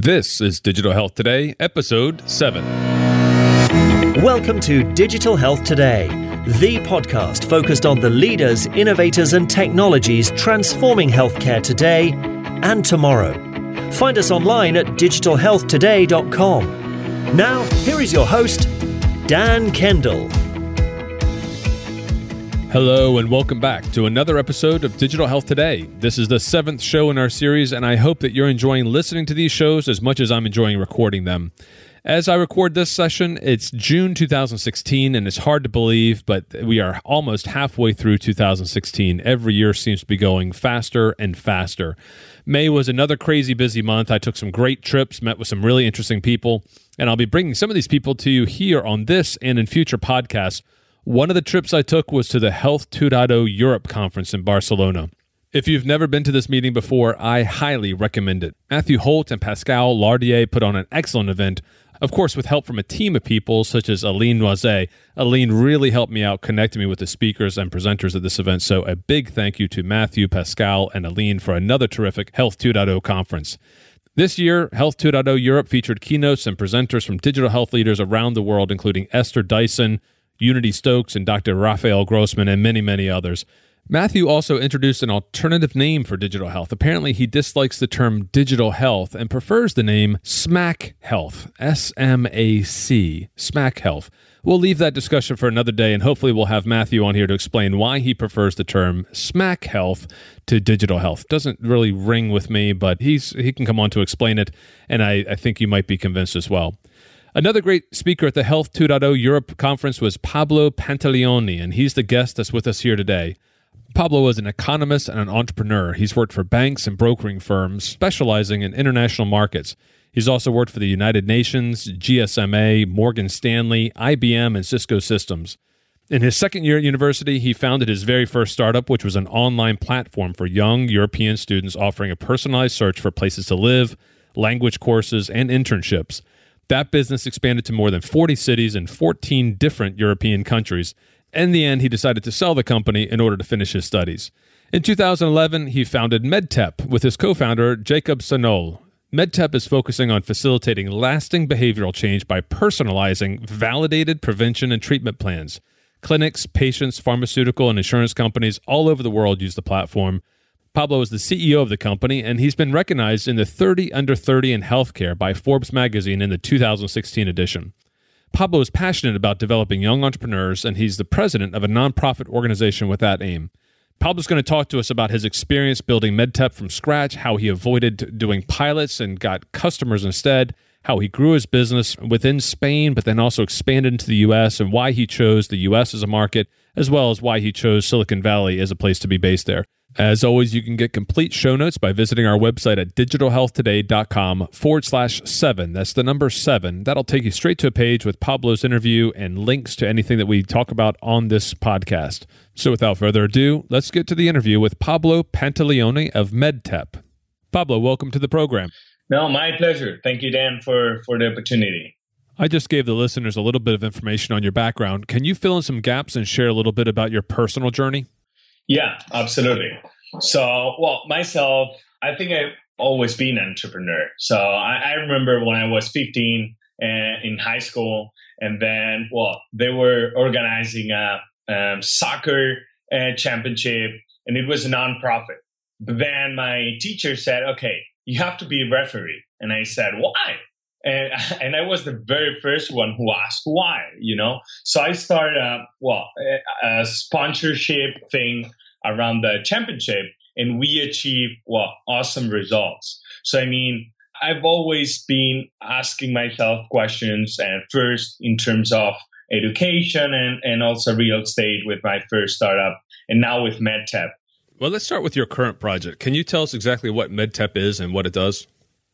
This is Digital Health Today, episode 7. Welcome to Digital Health Today, the podcast focused on the leaders, innovators, and technologies transforming healthcare today and tomorrow. Find us online at digitalhealthtoday.com. Now, here is your host, Dan Kendall. Hello, and welcome back to another episode of Digital Health Today. This is the seventh show in our series, and I hope that you're enjoying listening to these shows as much as I'm enjoying recording them. As I record this session, it's June 2016, and it's hard to believe, but we are almost halfway through 2016. Every year seems to be going faster and faster. May was another crazy busy month. I took some great trips, met with some really interesting people, and I'll be bringing some of these people to you here on this and in future podcasts. One of the trips I took was to the Health 2.0 Europe conference in Barcelona. If you've never been to this meeting before, I highly recommend it. Matthew Holt and Pascal Lardier put on an excellent event, of course, with help from a team of people such as Aline Noizet. Aline really helped me out, connecting me with the speakers and presenters at this event. So, a big thank you to Matthew, Pascal, and Aline for another terrific Health 2.0 conference. This year, Health 2.0 Europe featured keynotes and presenters from digital health leaders around the world, including Esther Dyson, Unity Stoakes, and Dr. Rafael Grossmann, and many, many others. Matthew also introduced an alternative name for digital health. Apparently, he dislikes the term digital health and prefers the name SMAC Health, S M A C, SMAC Health. We'll leave that discussion for another day, and hopefully, we'll have Matthew on here to explain why he prefers the term SMAC Health to digital health. Doesn't really ring with me, but he's he can come on to explain it, and I, I think you might be convinced as well. Another great speaker at the Health 2.0 Europe conference was Pablo Pantaleoni, and he's the guest that's with us here today. Pablo is an economist and an entrepreneur. He's worked for banks and brokering firms specializing in international markets. He's also worked for the United Nations, GSMA, Morgan Stanley, IBM, and Cisco Systems. In his second year at university, he founded his very first startup, which was an online platform for young European students offering a personalized search for places to live, language courses, and internships. That business expanded to more than 40 cities in 14 different European countries. In the end, he decided to sell the company in order to finish his studies. In 2011, he founded MedTep with his co founder, Jacob Sanol. MedTep is focusing on facilitating lasting behavioral change by personalizing validated prevention and treatment plans. Clinics, patients, pharmaceutical, and insurance companies all over the world use the platform. Pablo is the CEO of the company, and he's been recognized in the 30 Under 30 in Healthcare by Forbes magazine in the 2016 edition. Pablo is passionate about developing young entrepreneurs, and he's the president of a nonprofit organization with that aim. Pablo's going to talk to us about his experience building MedTep from scratch, how he avoided doing pilots and got customers instead, how he grew his business within Spain, but then also expanded into the US, and why he chose the US as a market, as well as why he chose Silicon Valley as a place to be based there. As always, you can get complete show notes by visiting our website at digitalhealthtoday.com forward slash seven. That's the number seven. That'll take you straight to a page with Pablo's interview and links to anything that we talk about on this podcast. So without further ado, let's get to the interview with Pablo Pantaleoni of MedTep. Pablo, welcome to the program. No, my pleasure. Thank you, Dan, for, for the opportunity. I just gave the listeners a little bit of information on your background. Can you fill in some gaps and share a little bit about your personal journey? Yeah, absolutely. So, well, myself, I think I've always been an entrepreneur. So I, I remember when I was 15 uh, in high school, and then, well, they were organizing a um, soccer uh, championship, and it was a nonprofit. But then my teacher said, okay, you have to be a referee. And I said, why? And, and I was the very first one who asked why, you know? So I started a, well, a, a sponsorship thing around the championship and we achieved, well, awesome results. So, I mean, I've always been asking myself questions and first in terms of education and, and also real estate with my first startup and now with MedTep. Well, let's start with your current project. Can you tell us exactly what MedTep is and what it does?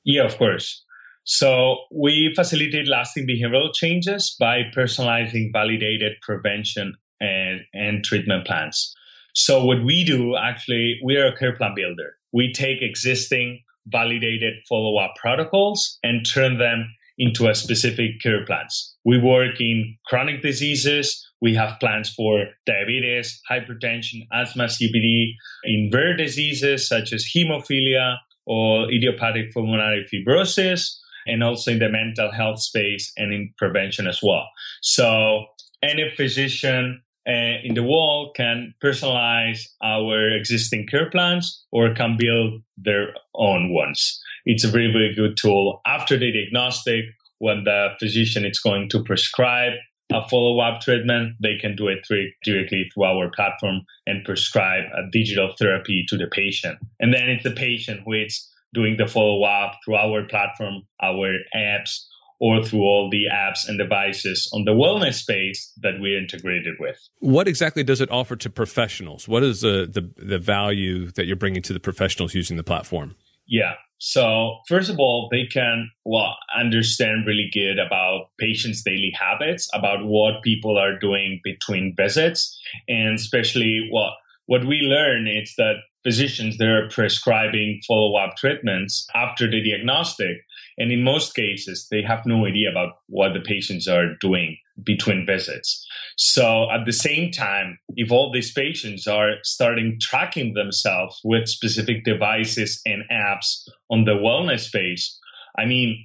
Yeah, of course. So we facilitate lasting behavioral changes by personalizing validated prevention and, and treatment plans. So what we do actually, we are a care plan builder. We take existing validated follow-up protocols and turn them into a specific care plans. We work in chronic diseases. We have plans for diabetes, hypertension, asthma, COPD, in rare diseases such as hemophilia, or idiopathic pulmonary fibrosis, and also in the mental health space and in prevention as well. So any physician uh, in the world can personalize our existing care plans or can build their own ones. It's a very, very good tool. After the diagnostic, when the physician is going to prescribe a follow-up treatment, they can do it directly through our platform and prescribe a digital therapy to the patient. And then it's the patient who is doing the follow-up through our platform, our apps, or through all the apps and devices on the wellness space that we're integrated with. What exactly does it offer to professionals? What is the, the, the value that you're bringing to the professionals using the platform? Yeah. So first of all, they can well understand really good about patients' daily habits, about what people are doing between visits, and especially what what we learn is that physicians they're prescribing follow-up treatments after the diagnostic and in most cases they have no idea about what the patients are doing between visits. So at the same time if all these patients are starting tracking themselves with specific devices and apps on the wellness space i mean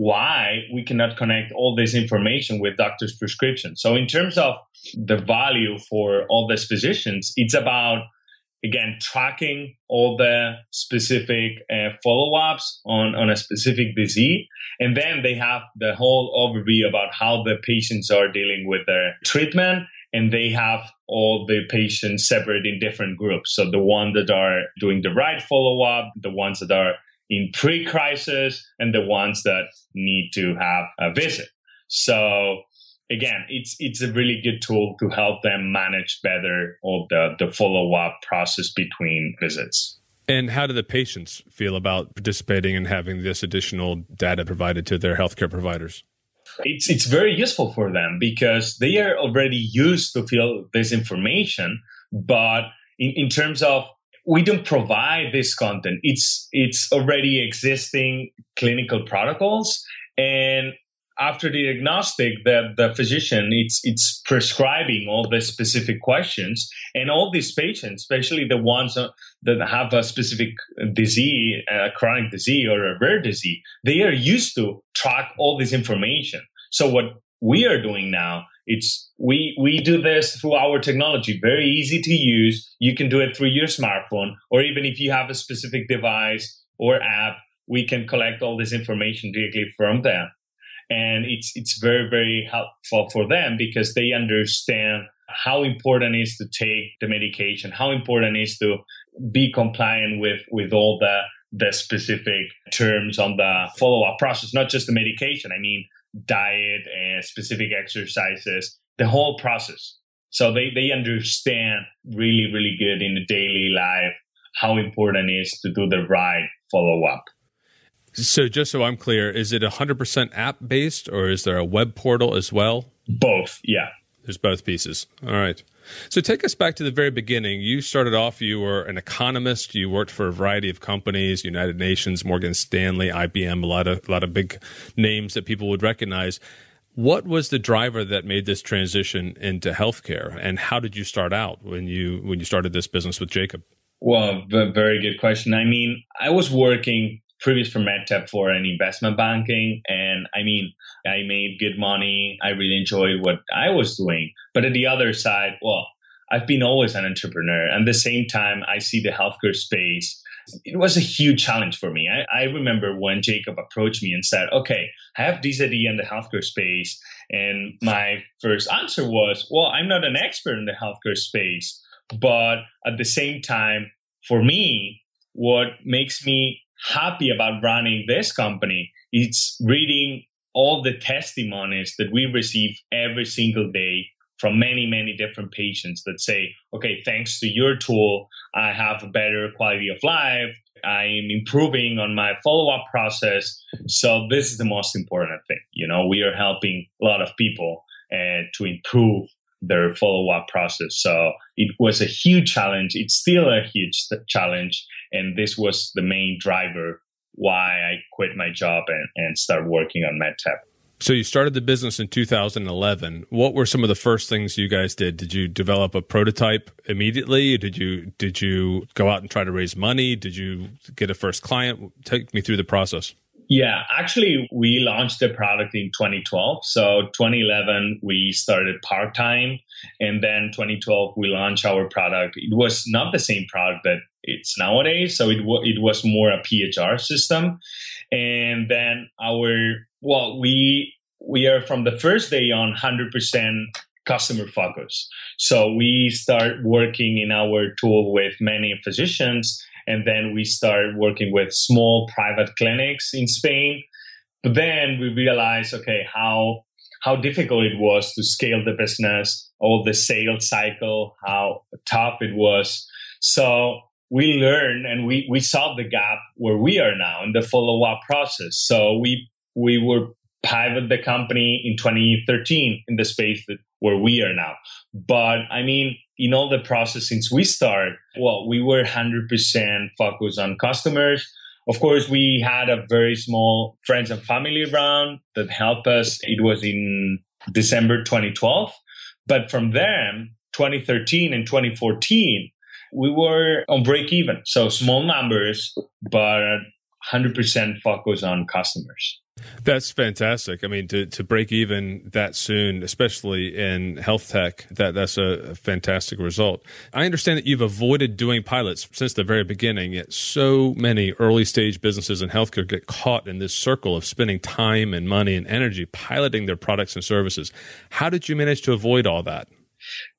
why we cannot connect all this information with doctor's prescription? So in terms of the value for all these physicians it's about again tracking all the specific uh, follow-ups on, on a specific disease. And then they have the whole overview about how the patients are dealing with their treatment. And they have all the patients separate in different groups. So the ones that are doing the right follow-up the ones that are in pre-crisis and the ones that need to have a visit. So again, it's it's a really good tool to help them manage better all the, the follow up process between visits. And how do the patients feel about participating and having this additional data provided to their healthcare providers? It's it's very useful for them because they are already used to feel this information, but in, in terms of we don't provide this content. It's it's already existing clinical protocols and after the diagnostic, the, the physician it's it's prescribing all the specific questions, and all these patients, especially the ones uh, that have a specific disease, a chronic disease or a rare disease, they are used to track all this information. So what we are doing now it's we we do this through our technology very easy to use you can do it through your smartphone or even if you have a specific device or app we can collect all this information directly from there and it's it's very very helpful for them because they understand how important it is to take the medication how important it is to be compliant with with all the the specific terms on the follow-up process not just the medication i mean diet and specific exercises the whole process. So they they understand really really good in the daily life how important it is to do the right follow-up so, just so I'm clear, is it 100% app based or is there a web portal as well? Both, yeah. There's both pieces. All right. So, take us back to the very beginning. You started off, you were an economist, you worked for a variety of companies, United Nations, Morgan Stanley, IBM, a lot of, a lot of big names that people would recognize. What was the driver that made this transition into healthcare, and how did you start out when you when you started this business with Jacob? Well, very good question. I mean, I was working previous for MedTep for an investment banking. And I mean, I made good money. I really enjoyed what I was doing. But at the other side, well, I've been always an entrepreneur. And at the same time, I see the healthcare space. It was a huge challenge for me. I, I remember when Jacob approached me and said, okay, I have this idea in the healthcare space. And my first answer was, well, I'm not an expert in the healthcare space. But at the same time, for me, what makes me happy about running this company it's reading all the testimonies that we receive every single day from many many different patients that say okay thanks to your tool i have a better quality of life i'm improving on my follow-up process so this is the most important thing you know we are helping a lot of people uh, to improve their follow-up process. So it was a huge challenge. It's still a huge challenge. And this was the main driver why I quit my job and, and start working on MedTep. So you started the business in 2011. What were some of the first things you guys did? Did you develop a prototype immediately? Did you did you go out and try to raise money? Did you get a first client? Take me through the process. Yeah, actually, we launched the product in 2012. So 2011, we started part time, and then 2012 we launched our product. It was not the same product that it's nowadays, so it w- it was more a PHR system, and then our well, we we are from the first day on 100% customer focus. So we start working in our tool with many physicians and then we start working with small private clinics in Spain. But then we realized, okay, how how difficult it was to scale the business, all the sales cycle, how tough it was. So we learned and we, we saw the gap where we are now in the follow up process. So we we were pivot the company in 2013 in the space that where we are now. But I mean, in all the process since we start, well, we were 100% focused on customers. Of course, we had a very small friends and family round that helped us. It was in December 2012. But from then, 2013 and 2014, we were on break even. So small numbers, but 100% focus on customers. That's fantastic. I mean, to, to break even that soon, especially in health tech, that that's a fantastic result. I understand that you've avoided doing pilots since the very beginning. Yet so many early stage businesses in healthcare get caught in this circle of spending time and money and energy piloting their products and services. How did you manage to avoid all that?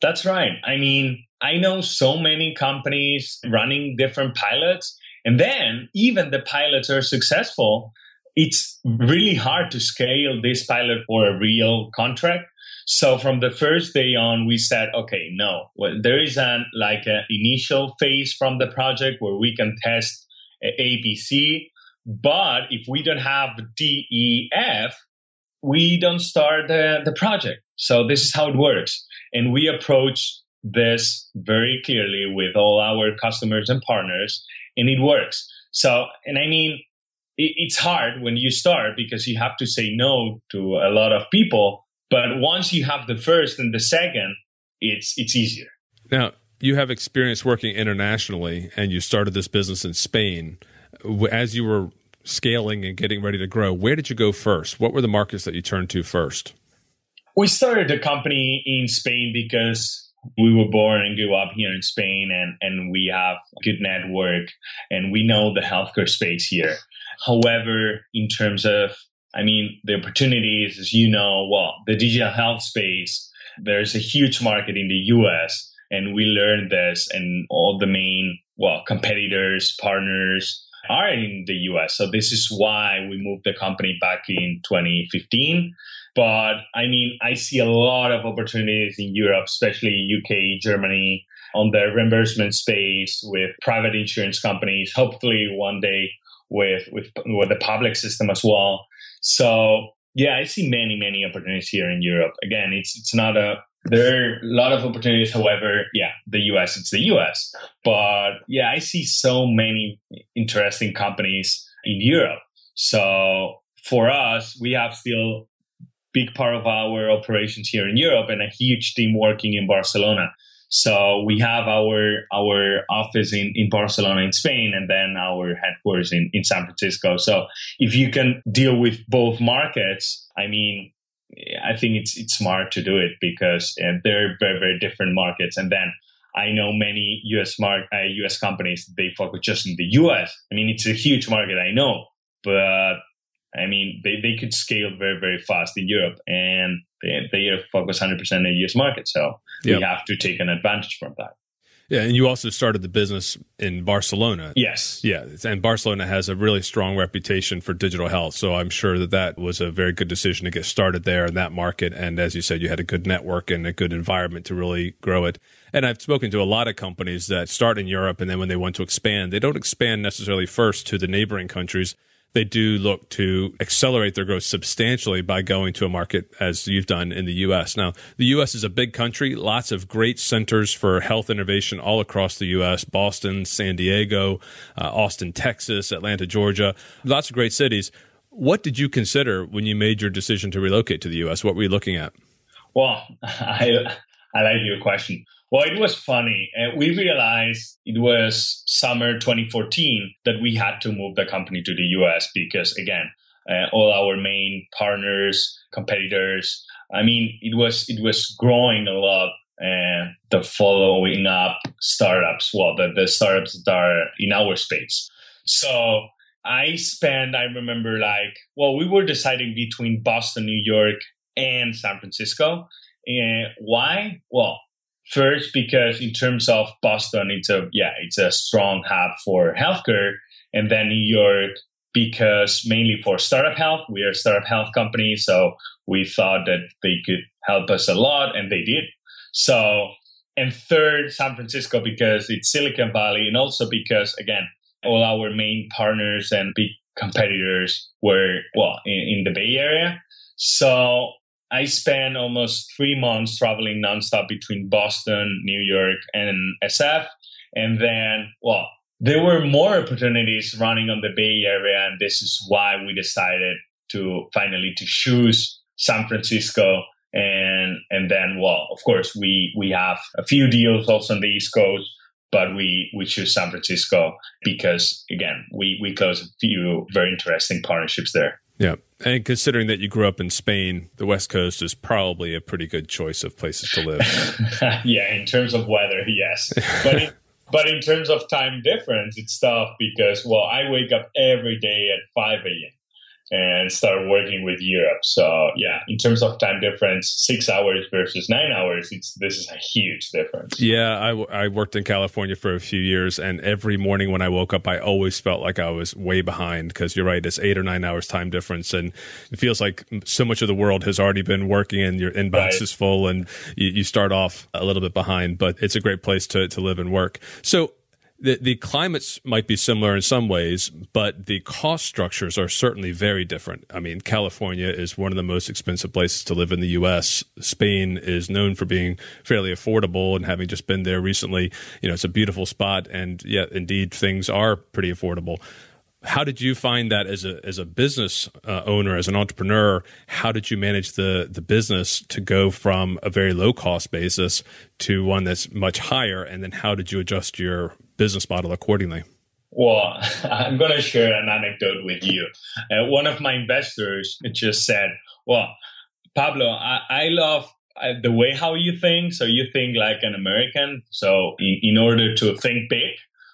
That's right. I mean, I know so many companies running different pilots and then even the pilots are successful. It's really hard to scale this pilot for a real contract. So from the first day on, we said, okay, no, well, there is an like an initial phase from the project where we can test ABC. But if we don't have DEF, we don't start the, the project. So this is how it works. And we approach this very clearly with all our customers and partners and it works. So, and I mean, it, it's hard when you start because you have to say no to a lot of people. But once you have the first and the second, it's it's easier. Now, you have experience working internationally, and you started this business in Spain. As you were scaling and getting ready to grow, where did you go first? What were the markets that you turned to first? We started the company in Spain because we were born and grew up here in Spain and, and we have a good network and we know the healthcare space here. However, in terms of, I mean, the opportunities, as you know, well, the digital health space, there's a huge market in the US and we learned this and all the main, well, competitors, partners are in the US. So this is why we moved the company back in 2015 but I mean, I see a lot of opportunities in Europe, especially UK, Germany, on the reimbursement space with private insurance companies. Hopefully, one day with with with the public system as well. So yeah, I see many many opportunities here in Europe. Again, it's it's not a there are a lot of opportunities. However, yeah, the US, it's the US. But yeah, I see so many interesting companies in Europe. So for us, we have still big part of our operations here in Europe and a huge team working in Barcelona. So we have our our office in, in Barcelona in Spain and then our headquarters in, in San Francisco. So if you can deal with both markets, I mean, I think it's it's smart to do it because uh, they're very very different markets. And then I know many US mark uh, US companies they focus just in the US. I mean, it's a huge market, I know, but I mean, they, they could scale very, very fast in Europe and they, they are focused 100% in the US market. So yep. we have to take an advantage from that. Yeah, and you also started the business in Barcelona. Yes. Yeah, and Barcelona has a really strong reputation for digital health. So I'm sure that that was a very good decision to get started there in that market. And as you said, you had a good network and a good environment to really grow it. And I've spoken to a lot of companies that start in Europe and then when they want to expand, they don't expand necessarily first to the neighboring countries they do look to accelerate their growth substantially by going to a market as you've done in the US. Now, the US is a big country, lots of great centers for health innovation all across the US Boston, San Diego, uh, Austin, Texas, Atlanta, Georgia, lots of great cities. What did you consider when you made your decision to relocate to the US? What were you looking at? Well, I I like your question. Well, it was funny. Uh, we realized it was summer 2014 that we had to move the company to the US because, again, uh, all our main partners, competitors, I mean, it was it was growing a lot. Uh, the following up startups, well, the, the startups that are in our space. So I spent, I remember, like, well, we were deciding between Boston, New York, and San Francisco. And why? Well, first because in terms of Boston, it's a yeah, it's a strong hub for healthcare, and then New York because mainly for startup health. We are a startup health company, so we thought that they could help us a lot, and they did. So, and third, San Francisco because it's Silicon Valley, and also because again, all our main partners and big competitors were well in, in the Bay Area. So I spent almost three months traveling nonstop between Boston, New York, and SF. And then, well, there were more opportunities running on the Bay Area, and this is why we decided to finally to choose San Francisco. And and then, well, of course, we we have a few deals also on the East Coast, but we we choose San Francisco because again, we we close a few very interesting partnerships there. Yeah. And considering that you grew up in Spain, the West Coast is probably a pretty good choice of places to live. yeah, in terms of weather, yes. But in, but in terms of time difference, it's tough because, well, I wake up every day at 5 a.m and start working with Europe. So yeah, in terms of time difference, six hours versus nine hours, it's this is a huge difference. Yeah, I, I worked in California for a few years, and every morning when I woke up, I always felt like I was way behind because you're right, it's eight or nine hours time difference, and it feels like so much of the world has already been working, and your inbox right. is full, and you, you start off a little bit behind. But it's a great place to to live and work. So the, the climates might be similar in some ways, but the cost structures are certainly very different. I mean, California is one of the most expensive places to live in the U.S. Spain is known for being fairly affordable, and having just been there recently, you know, it's a beautiful spot, and yeah, indeed, things are pretty affordable how did you find that as a as a business uh, owner as an entrepreneur how did you manage the the business to go from a very low cost basis to one that's much higher and then how did you adjust your business model accordingly. Well i'm going to share an anecdote with you. Uh, one of my investors just said well pablo i, I love uh, the way how you think so you think like an american so in, in order to think big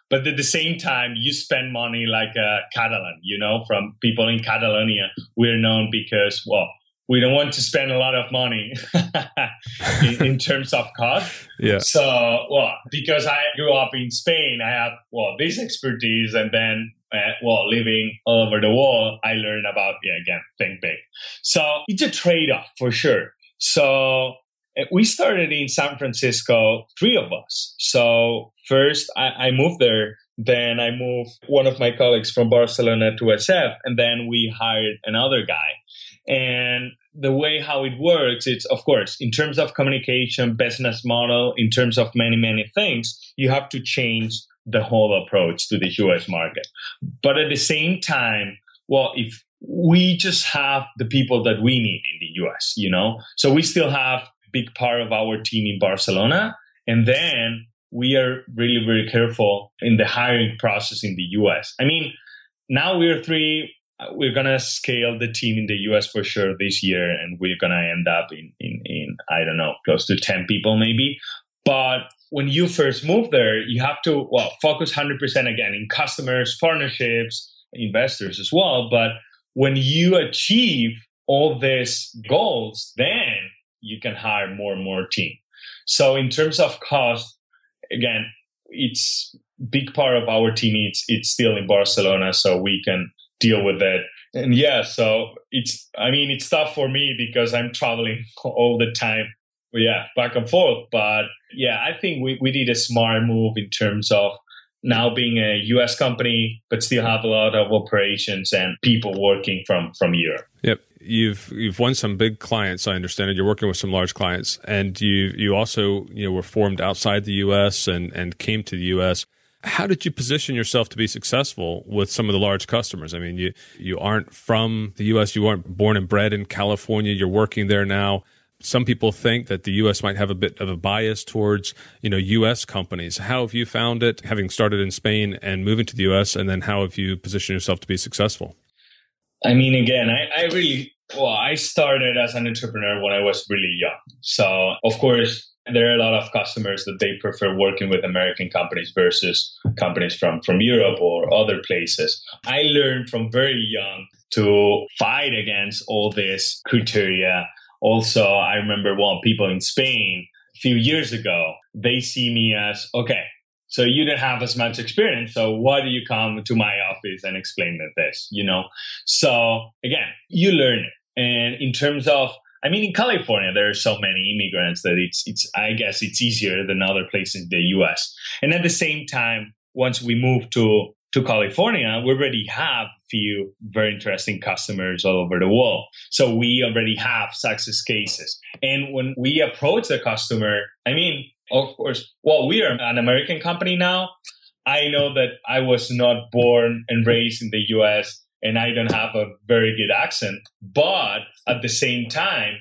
but at the same time you spend money like a catalan you know from people in catalonia we're known because well we don't want to spend a lot of money in, in, terms of cost yeah so well because i grew up in spain i have well this expertise and then uh, well living all over the world i learned about yeah again think big so it's a trade-off for sure so uh, we started in San Francisco, three of us. So first I, I, moved there. Then I moved one of my colleagues from Barcelona to SF, and then we hired another guy. And the way how it works, it's of course in terms of communication, business model, in terms of many many things, you have to change the whole approach to the US market. But at the same time, well, if we just have the people that we need in the US, you know, so we still have a big part of our team in Barcelona. And then we are really, very careful in the hiring process in the US. I mean, now we're three, Uh, we're going to scale the team in the US for sure this year. And we're to end up in, in, in, I don't know, close to 10 people maybe. But when you first move there, you have to, well, focus 100% again in customers, partnerships, investors as well. But when you achieve all these goals, then you can hire more and more team. So in terms of cost, again, it's big part of our team. It's it's still in Barcelona, so we can deal with that And yeah, so it's I mean it's tough for me because I'm traveling all the time. But yeah, back and forth. But yeah, I think we, we did a smart move in terms of now being a US company, but still have a lot of operations and people working from from Europe. Yep you've you've won some big clients. I understand it. You're working with some large clients, and you you also you know were formed outside the U.S. and and came to the U.S. How did you position yourself to be successful with some of the large customers? I mean, you you aren't from the U.S. You aren't born and bred in California. You're working there now. Some people think that the U.S. might have a bit of a bias towards you know U.S. companies. How have you found it, having started in Spain and moving to the U.S., and then how have you positioned yourself to be successful? I mean, again, I, I really well, I started as an entrepreneur when I was really young. So, of course, there are a lot of customers that they prefer working with American companies versus companies from, from Europe or other places. I learned from very young to fight against all this criteria. Also, I remember one people in Spain a few years ago, they see me as, okay, so you didn't have as much experience. So why do you come to my office and explain this? You know? So again, you learn. And in terms of I mean, in California, there are so many immigrants that it's, it's, I guess it's easier than other places in the US. And at the same time, once we move to, to California, we already have a few very interesting customers all over the world. So we already have success cases. And when we approach the customer, I mean, of course, well, we are an American company now. I know that I was not born and raised in the US and I don't have a very good accent. But at the same time,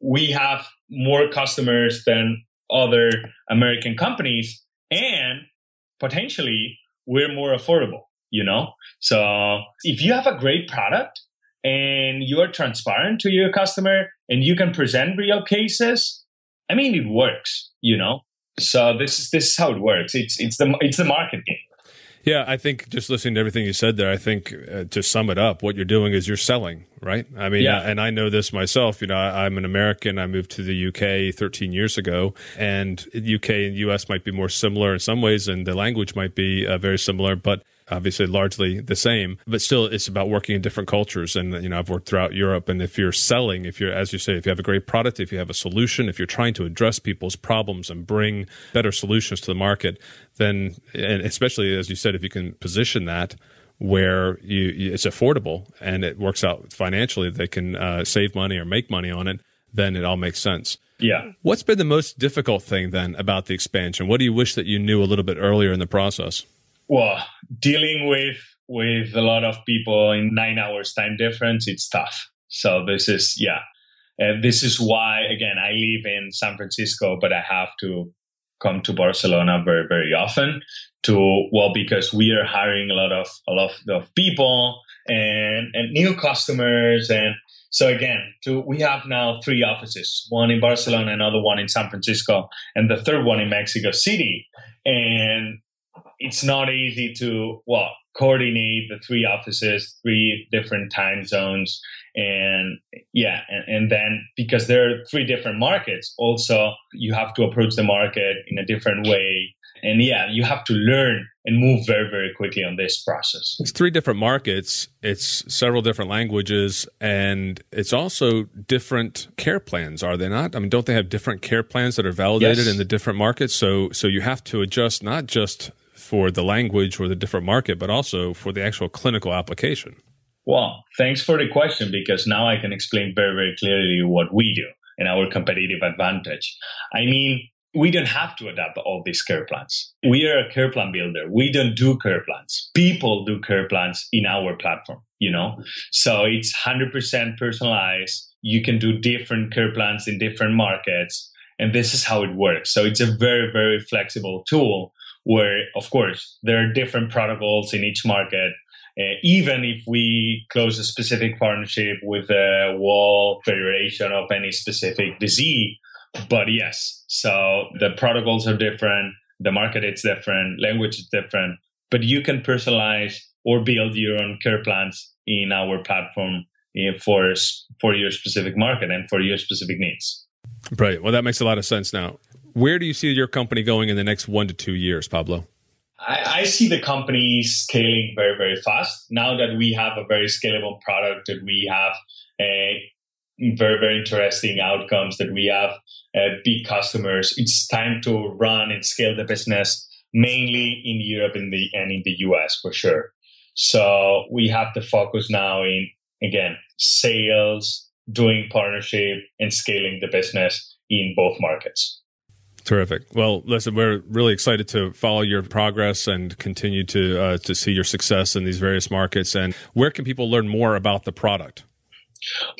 we have more customers than other American companies, and potentially we're more affordable, you know? So if you have a great product and you are transparent to your customer and you can present real cases, I mean, it works, you know? So this is this is how it works. It's it's the it's the market game. Yeah, I think just listening to everything you said there, I think uh, to sum it up, what you're doing is you're selling, right? I mean, yeah. and I know this myself. You know, I, am an American. I moved to the UK 13 years ago, and UK and US might be more similar in some ways, and the language might be uh, very similar, but obviously largely the same, but still it's about working in different cultures. And, you know, I've worked throughout Europe. And if you're selling, if you're, as you say, if you have a great product, if you have a solution, if you're trying to address people's problems and bring better solutions to the market, then, and especially as you said, if you can position that where you, it's affordable and it works out financially, they can uh, save money or make money on it, then it all makes sense. Yeah. What's been the most difficult thing then about the expansion? What do you wish that you knew a little bit earlier in the process? Well, dealing with with a lot of people in nine hours time difference, it's tough. So this is yeah, and this is why again I live in San Francisco, but I have to come to Barcelona very very often to well because we are hiring a lot of a lot of people and and new customers. And so again to we have now three offices one in barcelona another one in san francisco and the third one in mexico city. And it's not easy to well coordinate the three offices, three different time zones, and yeah, and, and then because there are three different markets, also you have to approach the market in a different way. And yeah, you have to learn and move very, very quickly on this process. It's three different markets, it's several different languages, and it's also different care plans, are they not? I mean, don't they have different care plans that are validated yes. in the different markets? So so you have to adjust not just for the language or the different market, but also for the actual clinical application? Well, thanks for the question because now I can explain very, very clearly what we do and our competitive advantage. I mean, we don't have to adapt all these care plans. We are a care plan builder. We don't do care plans. People do care plans in our platform, you know? So it's 100% personalized. You can do different care plans in different markets. And this is how it works. So it's a very, very flexible tool where, of course, there are different protocols in each market. Uh, even if we close a specific partnership with a World Federation of any specific disease, but yes, so the protocols are different, the market is different, language is different, but you can personalize or build your own care plans in our platform eh, for for your specific market and for your specific needs. Right. Well, that makes a lot of sense now. Where do you see your company going in the next one to two years, Pablo? I, I, see the company scaling very, very fast. Now that we have a very scalable product, that we have a very, very interesting outcomes, that we have uh, big customers, it's time to run and scale the business mainly in Europe and, the, and in the US for sure. So we have to focus now in, again, sales, doing partnership, and scaling the business in both markets. Terrific. Well, listen, we're really excited to follow your progress and continue to uh, to see your success in these various markets. And where can people learn more about the product?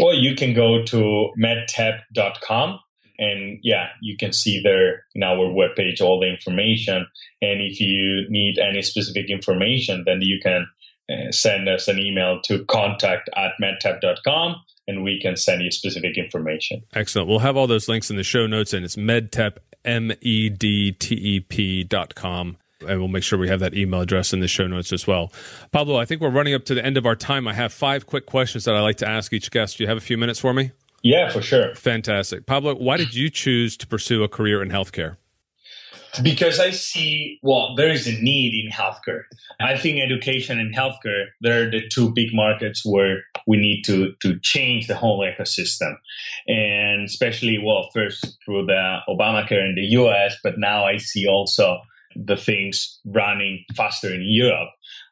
Well, you can go to medtep.com and yeah, you can see there in our webpage all the information. And if you need any specific information, then you can uh, send us an email to contact at medtep.com and we can send you specific information. Excellent. We'll have all those links in the show notes and it's medtep, M E D T E P dot com. And we'll make sure we have that email address in the show notes as well. Pablo, I think we're running up to the end of our time. I have five quick questions that I like to ask each guest. Do you have a few minutes for me? Yeah, for sure. Fantastic. Pablo, why did you choose to pursue a career in healthcare? Because I see, well, there is a need in healthcare. I think education and healthcare, they're the two big markets where we need to, to change the whole ecosystem. And especially, well, first through the Obamacare in the US, but now I see also the things running faster in Europe.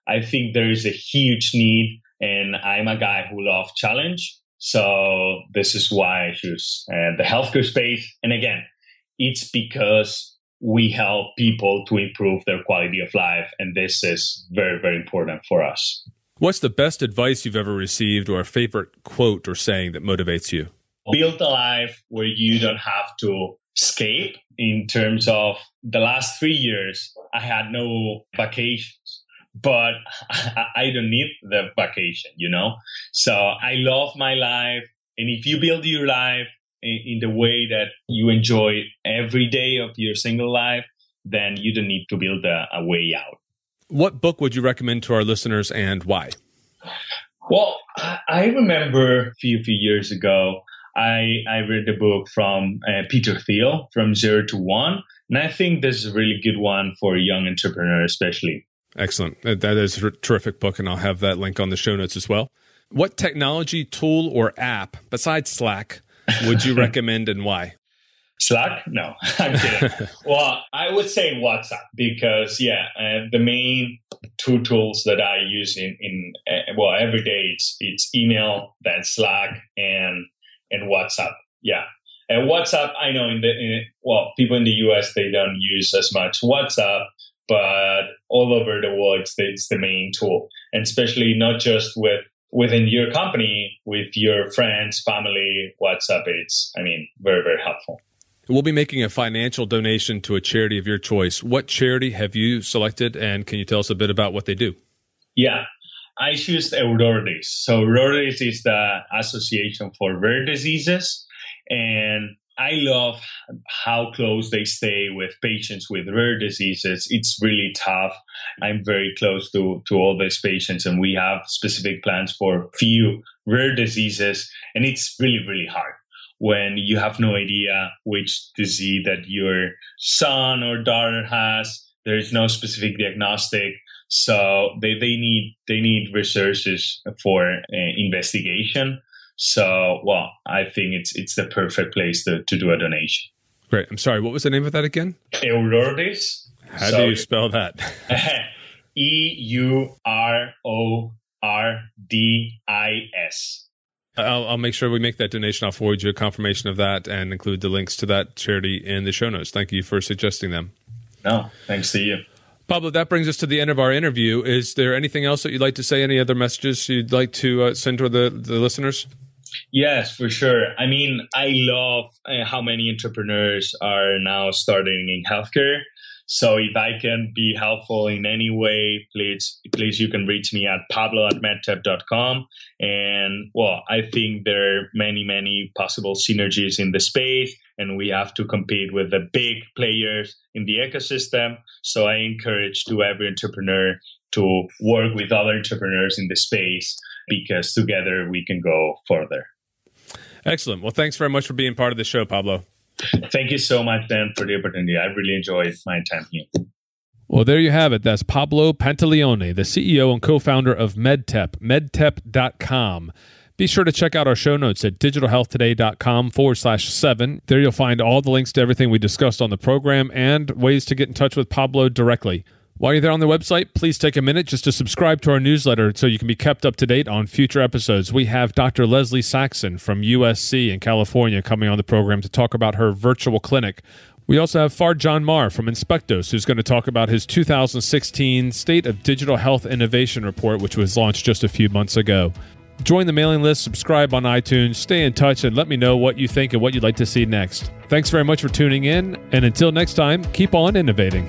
I think there is a huge need, and I'm a guy who loves challenge. So this is why I choose uh, the healthcare space. And again, it's because we help people to improve their quality of life. And this is very, very important for us. What's the best advice you've ever received or a favorite quote or saying that motivates you? Build a life where you don't have to escape in terms of the last three years. I had no vacations but I don't need the vacation, you know? So I love my life. And if you build your life in, the way that you enjoy every day of your single life, then you don't need to build a, a way out. What book would you recommend to our listeners and why? Well, I remember a few, few years ago, I, I read the book from uh, Peter Thiel, From Zero to One. And I think this is a really good one for a young entrepreneur, especially. Excellent. That is a terrific book, and I'll have that link on the show notes as well. What technology, tool, or app besides Slack would you recommend and why? Slack? No, I'm kidding. well, I would say WhatsApp because, yeah, uh, the main two tools that I use in, in uh, well, every day it's, it's email, then Slack, and and WhatsApp. Yeah. And WhatsApp, I know in the, in, well, people in the US, they don't use as much WhatsApp but all over the world, it's the, it's the main tool. And especially not just with within your company, with your friends, family, WhatsApp, it's, I mean, very, very helpful. We'll be making a financial donation to a charity of your choice. What charity have you selected, and can you tell us a bit about what they do? Yeah, I choose Eurordis. So Eurordis is the Association for Rare Diseases, and I love how close they stay with patients with rare diseases. It's really tough. I'm very close to, to all these patients, and we have specific plans for few rare diseases. And it's really, really hard when you have no idea which disease that your son or daughter has. There is no specific diagnostic. So they, they need they need resources for uh, investigation so, well, I think it's it's the perfect place to, to do a donation. Great. I'm sorry. What was the name of that again? Eurordis. How so, do you spell that? E U R O R D I S. I'll, I'll make sure we make that donation. I'll forward you a confirmation of that and include the links to that charity in the show notes. Thank you for suggesting them. No, thanks to you. Pablo, that brings us to the end of our interview. Is there anything else that you'd like to say? Any other messages you'd like to uh, send to the, the listeners? Yes, for sure. I mean, I love uh, how many entrepreneurs are now starting in healthcare. So if I can be helpful in any way, please, please, you can reach me at pablo at medtep.com. And well, I think there are many, many possible synergies in the space and we have to compete with the big players in the ecosystem. So I encourage to every entrepreneur to work with other entrepreneurs in the space because together we can go further. Excellent. Well, thanks very much for being part of the show, Pablo. Thank you so much, Dan, for the opportunity. I really enjoyed my time here. Well, there you have it. That's Pablo Pantaleoni, the CEO and co founder of MedTep, medtep.com. Be sure to check out our show notes at digitalhealthtoday.com forward slash seven. There you'll find all the links to everything we discussed on the program and ways to get in touch with Pablo directly. While you're there on the website, please take a minute just to subscribe to our newsletter so you can be kept up to date on future episodes. We have Dr. Leslie Saxon from USC in California coming on the program to talk about her virtual clinic We also have Fard Johnmar from Enspektos, who's going to talk about his 2016 State of Digital Health Innovation Report, which was launched just a few months ago. Join the mailing list, subscribe on iTunes, stay in touch, and let me know what you think and what you'd like to see next. Thanks very much for tuning in, and until next time, keep on innovating.